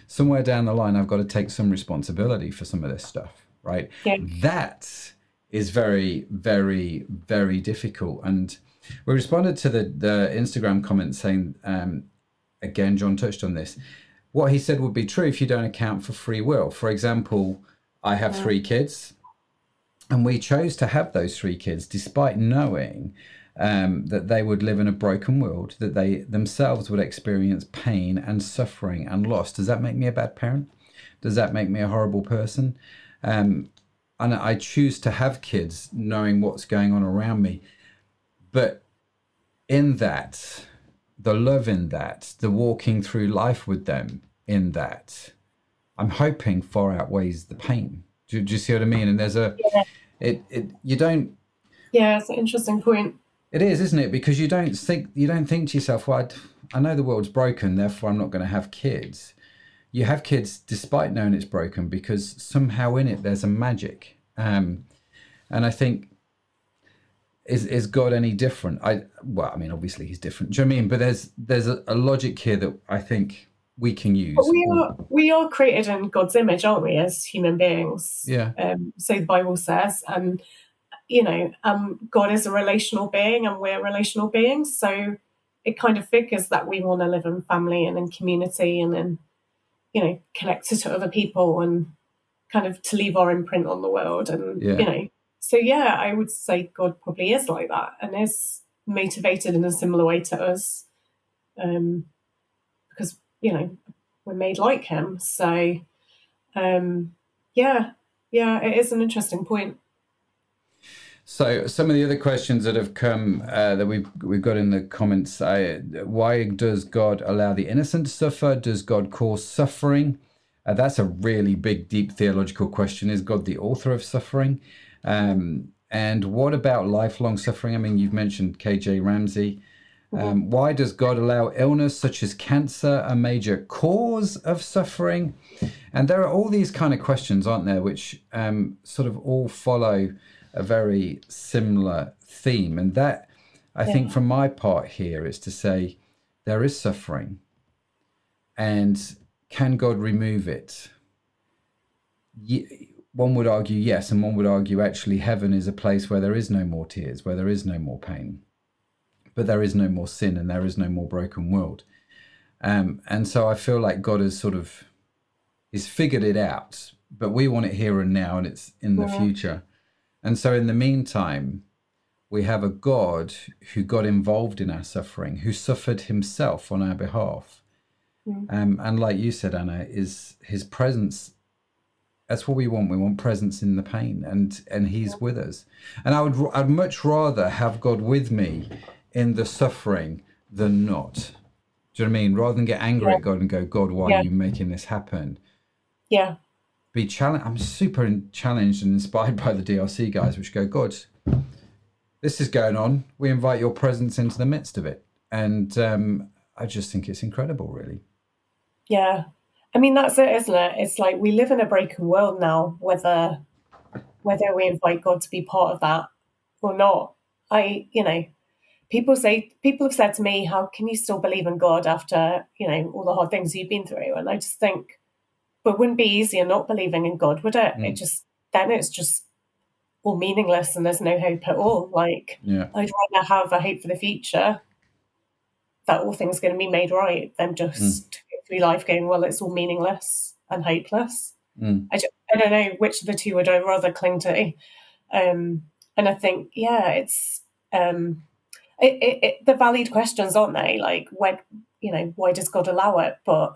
somewhere down the line, I've got to take some responsibility for some of this stuff, right? Yeah. That is very, very, very difficult. And we responded to the, the Instagram comment saying, um, again, John touched on this. What he said would be true if you don't account for free will. For example, I have three kids, and we chose to have those three kids despite knowing um, that they would live in a broken world, that they themselves would experience pain and suffering and loss. Does that make me a bad parent? Does that make me a horrible person? Um, and I choose to have kids knowing what's going on around me. But in that, the love in that, the walking through life with them in that, I'm hoping far outweighs the pain. Do, do you see what I mean? And there's a, it, it, you don't, yeah it's an interesting point it is, isn't it? Because you don't think, you don't think to yourself, well, I'd, I know the world's broken, therefore I'm not going to have kids. You have kids despite knowing it's broken because somehow in it there's a magic. Um, and I think is is God any different? I well, I mean, obviously he's different. Do you know what I mean? But there's there's a, a logic here that I think we can use. But we are we are created in God's image, aren't we, as human beings? Yeah. Um, so the Bible says, and you know, um, God is a relational being, and we're relational beings. So it kind of figures that we want to live in family and in community, and then you know, connected to other people, and kind of to leave our imprint on the world, and Yeah. you know. So yeah, I would say God probably is like that, and is motivated in a similar way to us, um, because you know we're made like him. So, um, yeah, yeah, it is an interesting point. So some of the other questions that have come uh, that we've we've got in the comments: uh, Why does God allow the innocent to suffer? Does God cause suffering? Uh, that's a really big, deep theological question. Is God the author of suffering? Um, and what about lifelong suffering? I mean, you've mentioned KJ Ramsey. Um, why does God allow illness such as cancer, a major cause of suffering? And there are all these kind of questions, aren't there, which um, sort of all follow a very similar theme. And that, I think, from my part here, is to say there is suffering. And can God remove it? Ye- one would argue yes, and one would argue actually heaven is a place where there is no more tears, where there is no more pain, but there is no more sin and there is no more broken world. Um, and so I feel like God has sort of he's figured it out, but we want it here and now, and it's in the Yeah. future. And so in the meantime, we have a God who got involved in our suffering, who suffered himself on our behalf. Um, and like you said, Anna, is his presence. That's what we want. We want presence in the pain, and and he's with us. And I would I'd much rather have God with me in the suffering than not. Do you know what I mean? Rather than get angry at God and go, God, why Yeah. are you making this happen? Yeah, Be challenged. I'm super challenged and inspired by the DRC guys, which go, God, this is going on. We invite your presence into the midst of it, and um, I just think it's incredible, really. yeah. I mean, that's it, isn't it? It's like we live in a broken world now, whether whether we invite God to be part of that or not. I, you know, people say people have said to me, "How can you still believe in God after you know all the hard things you've been through?" And I just think, but it wouldn't be easier not believing in God, would it? It just then it's just all meaningless and there's no hope at all. Like Yeah. I'd rather have a hope for the future that all things are going to be made right than just go through life going, well, it's all meaningless and hopeless. Mm. I, ju- I don't know which of the two would I rather cling to. Um, and I think, yeah, it's um, it, it, it, the valid questions, aren't they? Like, when, you know, why does God allow it? But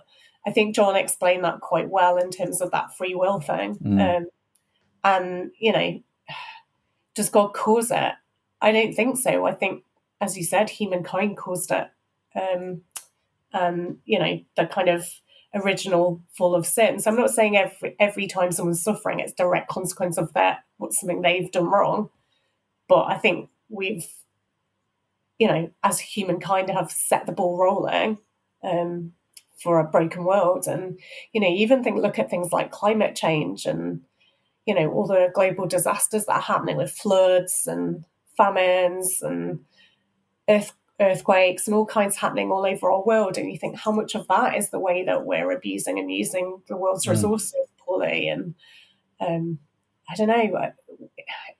I think John explained that quite well in terms of that free will thing. Mm. Um, and, you know, does God cause it? I don't think so. I think, as you said, humankind caused it. Um, and, you know, the kind of original fall of sin. So I'm not saying every every time someone's suffering, it's direct consequence of that, what's something they've done wrong. But I think we've, you know, as humankind have set the ball rolling um, for a broken world. And, you know, you even think look at things like climate change and, you know, all the global disasters that are happening with floods and famines and earth, earthquakes and all kinds happening all over our world. And you think how much of that is the way that we're abusing and using the world's Mm. resources poorly. And um, I don't know,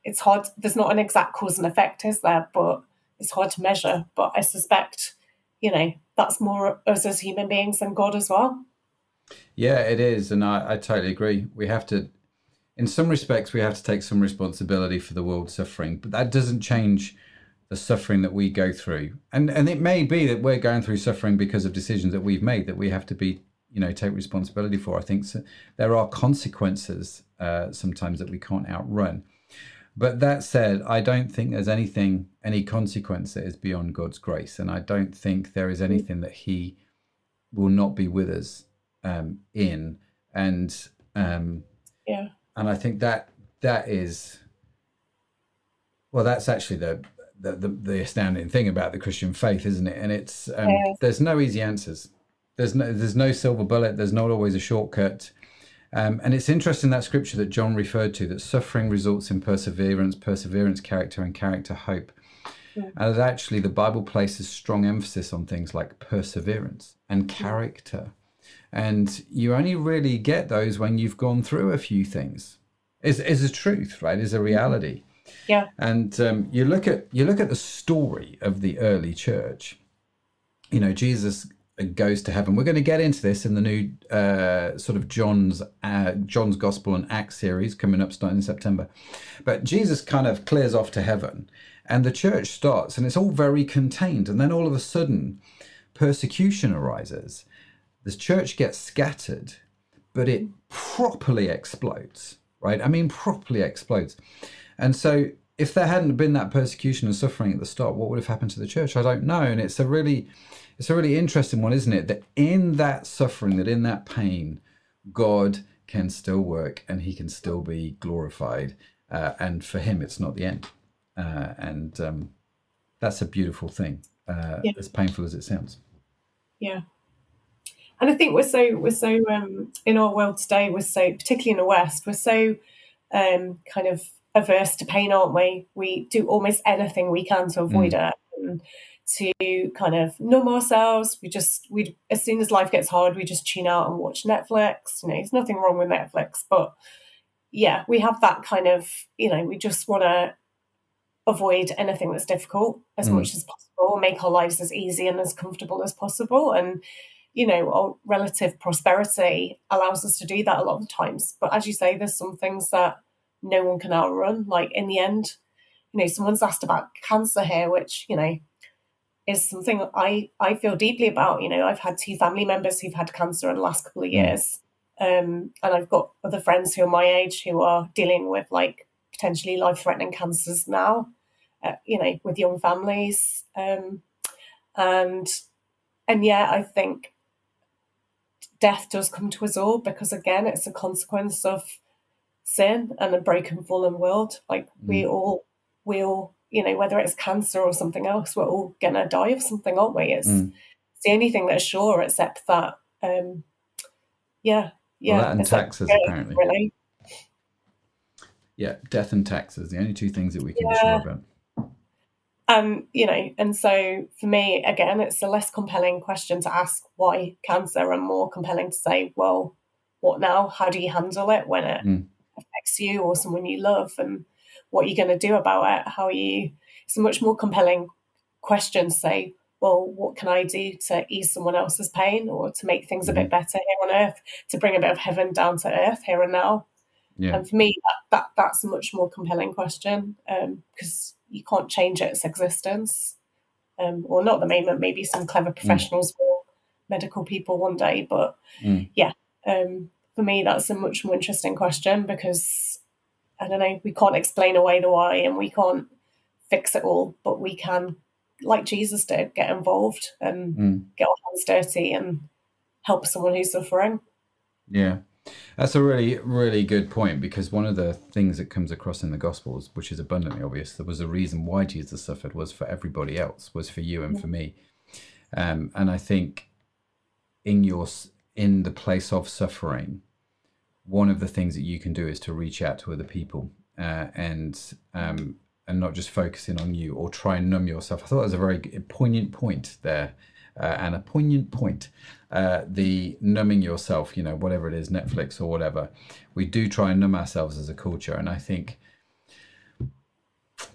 it's hard. There's not an exact cause and effect, is there? But it's hard to measure. But I suspect, you know, that's more us as human beings than God as well. Yeah, it is, and I, I totally agree. We have to, in some respects, we have to take some responsibility for the world suffering, but that doesn't change the suffering that we go through. And and it may be that we're going through suffering because of decisions that we've made that we have to be, you know, take responsibility for. I think so, there are consequences uh, sometimes that we can't outrun. But that said, I don't think there's anything, any consequence that is beyond God's grace, and I don't think there is anything that He will not be with us um, in, and um, Yeah. and I think that that is, well, that's actually the the, the, the astounding thing about the Christian faith, isn't it? And it's um, Yeah. there's no easy answers. There's no there's no silver bullet. There's not always a shortcut. Um, and it's interesting that scripture that John referred to that suffering results in perseverance, perseverance, character, and character, hope. And actually, the Bible places strong emphasis on things like perseverance and character. And you only really get those when you've gone through a few things. Is is a truth, right? Is a reality. Yeah. And um, you look at you look at the story of the early church. You know, Jesus goes to heaven. We're going to get into this in the new uh, sort of John's uh, John's Gospel and Acts series coming up starting in September. But Jesus kind of clears off to heaven, and the church starts, and it's all very contained. And then all of a sudden, persecution arises. The church gets scattered, but it properly explodes. Right? I mean, properly explodes. And so, if there hadn't been that persecution and suffering at the start, what would have happened to the church? I don't know. And it's a really it's a really interesting one, isn't it? That in that suffering, that in that pain, God can still work and he can still be glorified. Uh, and for him, it's not the end. Uh, and um, that's a beautiful thing, uh, Yeah. as painful as it sounds. Yeah. And I think we're so we're so um, in our world today. We're so particularly in the West. We're so um, kind of averse to pain, aren't we? We do almost anything we can to avoid it and to kind of numb ourselves. We just we as soon as life gets hard, we just tune out and watch Netflix. You know, there's nothing wrong with Netflix, but yeah, we have that kind of you know we just want to avoid anything that's difficult as Mm. much as possible, make our lives as easy and as comfortable as possible. And, you know, our relative prosperity allows us to do that a lot of times. But as you say, there's some things that no one can outrun. Like in the end, you know, someone's asked about cancer here, which, you know, is something I, I feel deeply about. You know, I've had two family members who've had cancer in the last couple of years. Um, and I've got other friends who are my age who are dealing with like potentially life threatening cancers now, uh, you know, with young families. Um, and and yeah, I think death does come to us all because again, it's a consequence of sin and a broken, fallen world. Like we all, we all, you know, whether it's cancer or something else, we're all gonna die of something, aren't we? It's, Mm. it's the only thing that's sure, except that, um, yeah, yeah, that and like- taxes, yeah, apparently. really. Yeah, death and taxes, the only two things that we can be Yeah. sure about. Um, you know, and so for me, again, it's a less compelling question to ask why cancer and more compelling to say, well, what now? How do you handle it when it Mm. Affects you or someone you love? And what are you going to do about it? How are you? It's a much more compelling question to say, well, what can I do to ease someone else's pain or to make things a bit better here on earth, to bring a bit of heaven down to earth here and now? Yeah. And for me, that, that that's a much more compelling question because you can't change its existence. Um, or not at the moment, maybe some clever professionals or medical people one day. But Mm. yeah, um, for me, that's a much more interesting question because I don't know, we can't explain away the why and we can't fix it all, but we can, like Jesus did, get involved and Mm. get our hands dirty and help someone who's suffering. Yeah. That's a really, really good point because one of the things that comes across in the Gospels, which is abundantly obvious, there was a reason why Jesus suffered was for everybody else, was for you and for me. Um, and I think in your in the place of suffering, one of the things that you can do is to reach out to other people uh, and um, and not just focusing on you or try and numb yourself. I thought that was a very poignant point there, uh, and a poignant point. Uh, the numbing yourself, you know, whatever it is, Netflix or whatever. We do try and numb ourselves as a culture, and I think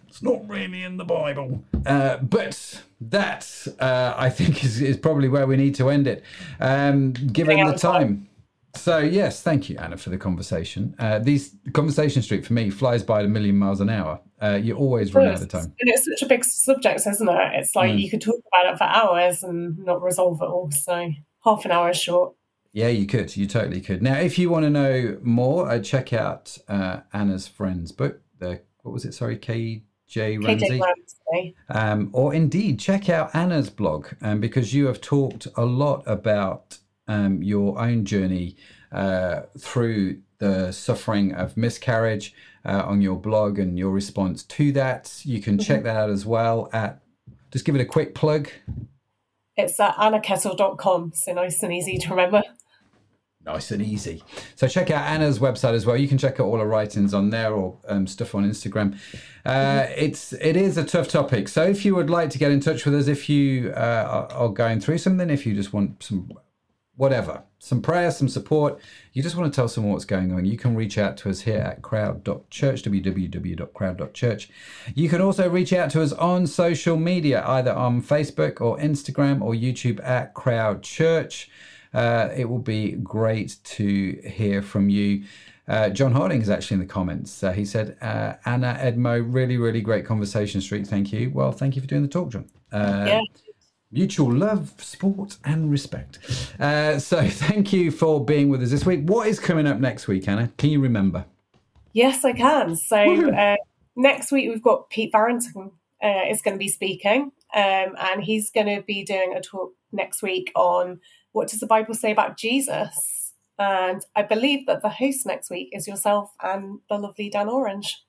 it's not really in the Bible. Uh, but that, uh, I think, is, is probably where we need to end it, um, given the time. So, yes, thank you, Anna, for the conversation. Uh, these Conversation Street, for me, flies by at a million miles an hour. Uh, you always run out of time. And it's such a big subject, isn't it? It's like Mm. you could talk about it for hours and not resolve it all. So half an hour is short. Yeah, you could. You totally could. Now, if you want to know more, uh, check out uh, Anna's friend's book. The what was it? Sorry, KJ Ramsey. KJ Ramsey. Um, or indeed, check out Anna's blog um, because you have talked a lot about um, your own journey uh, through the suffering of miscarriage uh, on your blog and your response to that. You can check that out as well at. Just give it a quick plug. It's at annakettle.com, so nice and easy to remember. nice and easy. So check out Anna's website as well. You can check out all her writings on there or um, stuff on Instagram. Uh, it's it is a tough topic. So if you would like to get in touch with us, if you uh, are, are going through something, if you just want some whatever, some prayer, some support, you just want to tell someone what's going on, you can reach out to us here at crowd.church, www.crowd.church. You can also reach out to us on social media, either on Facebook or Instagram or YouTube at Crowd Church. Uh, it will be great to hear from you. Uh, John Harding is actually in the comments. Uh, he said, uh, Anna Edmo, really, really great conversation Street. Thank you. Well, thank you for doing the talk, John. Uh, Yeah. Mutual love, sport, and respect. Uh, so, thank you for being with us this week. What is coming up next week, Anna? Can you remember? Yes, I can. So uh, next week we've got Pete Barrington uh, is going to be speaking, um, and he's going to be doing a talk next week on what does the Bible say about Jesus. And I believe that the host next week is yourself and the lovely Dan Orange.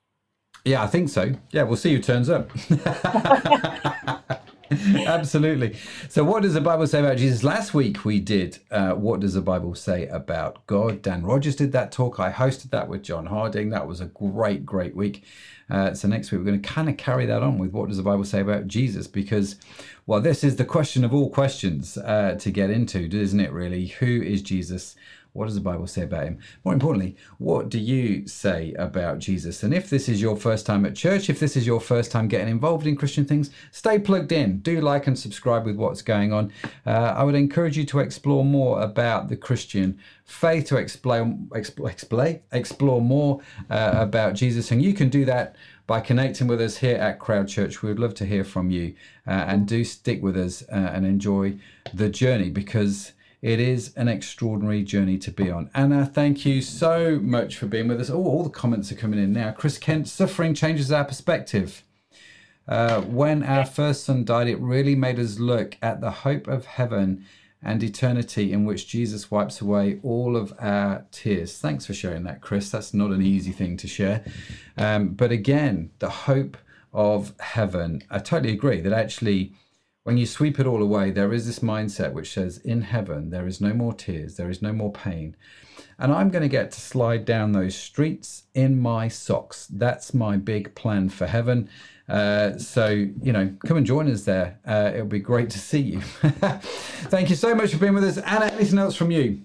Yeah, I think so. Yeah, we'll see who turns up. Absolutely. So, what does the Bible say about Jesus? Last week we did uh, What Does the Bible Say About God? Dan Rogers did that talk. I hosted that with John Harding. That was a great, great week. Uh, so, next week we're going to kind of carry that on with What Does the Bible Say About Jesus? Because, well, this is the question of all questions uh, to get into, isn't it, really? Who is Jesus? What does the Bible say about him? More importantly, what do you say about Jesus? And if this is your first time at church, if this is your first time getting involved in Christian things, stay plugged in. Do like and subscribe with what's going on. Uh, I would encourage you to explore more about the Christian faith, to explore, explain, explore more uh, about Jesus. And you can do that by connecting with us here at Crowd Church. We would love to hear from you uh, and do stick with us uh, and enjoy the journey because it is an extraordinary journey to be on. Anna, thank you so much for being with us. Oh, all the comments are coming in now. Chris Kent, suffering changes our perspective. Uh, when our first son died, it really made us look at the hope of heaven and eternity in which Jesus wipes away all of our tears. Thanks for sharing that, Chris. That's not an easy thing to share. Um, but again, the hope of heaven, I totally agree that actually when you sweep it all away, there is this mindset which says, in heaven, there is no more tears, there is no more pain. And I'm going to get to slide down those streets in my socks. That's my big plan for heaven. Uh, so, you know, come and join us there. Uh, it'll be great to see you. Thank you so much for being with us. Anna, anything else from you?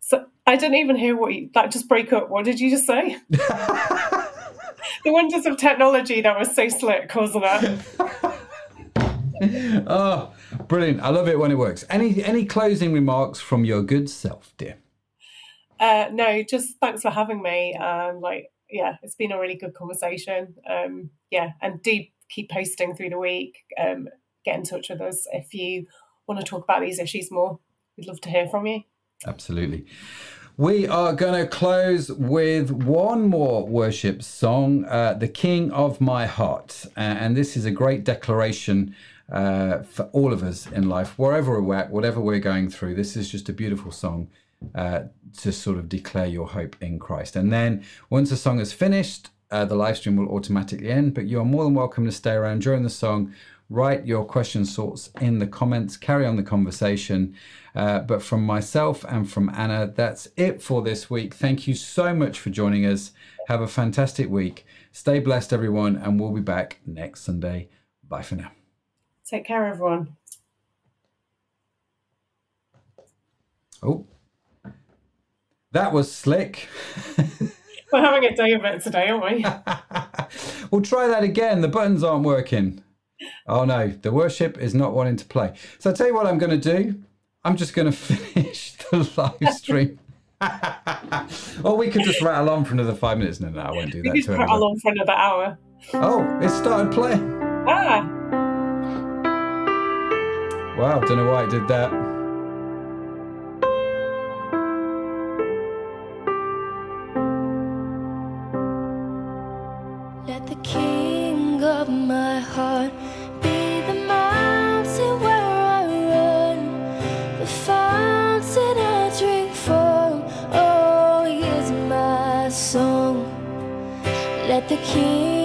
So I didn't even hear what you, that just break up. What did you just say? the wonders of technology that was so slick, wasn't it? oh, brilliant. I love it when it works. Any any closing remarks from your good self, dear? Uh, no, just thanks for having me. Um, like, yeah, it's been a really good conversation. Um, yeah, and do keep posting through the week. Um, get in touch with us if you want to talk about these issues more. We'd love to hear from you. Absolutely. We are going to close with one more worship song, uh, The King of My Heart. Uh, and this is a great declaration uh, for all of us in life, wherever we're at, whatever we're going through. This is just a beautiful song uh, to sort of declare your hope in Christ. And then once the song is finished, uh, the live stream will automatically end. But you are more than welcome to stay around during the song. Write your questions, sorts in the comments. Carry on the conversation. Uh, but from myself and from Anna, that's it for this week. Thank you so much for joining us. Have a fantastic week. Stay blessed, everyone, and we'll be back next Sunday. Bye for now. Take care, everyone. Oh, that was slick. We're having a day of it today, aren't we? we'll try that again. The buttons aren't working. Oh no, the worship is not wanting to play. So I'll tell you what I'm going to do. I'm just going to finish the live stream. or we could just rattle on for another five minutes. No, no, I won't do that to put everyone. on for another hour. Oh, it started playing. Ah, Wow, don't know why it did that. Let the king of my heart be the mountain where I run, the fountain I drink from. Oh, is my song. Let the king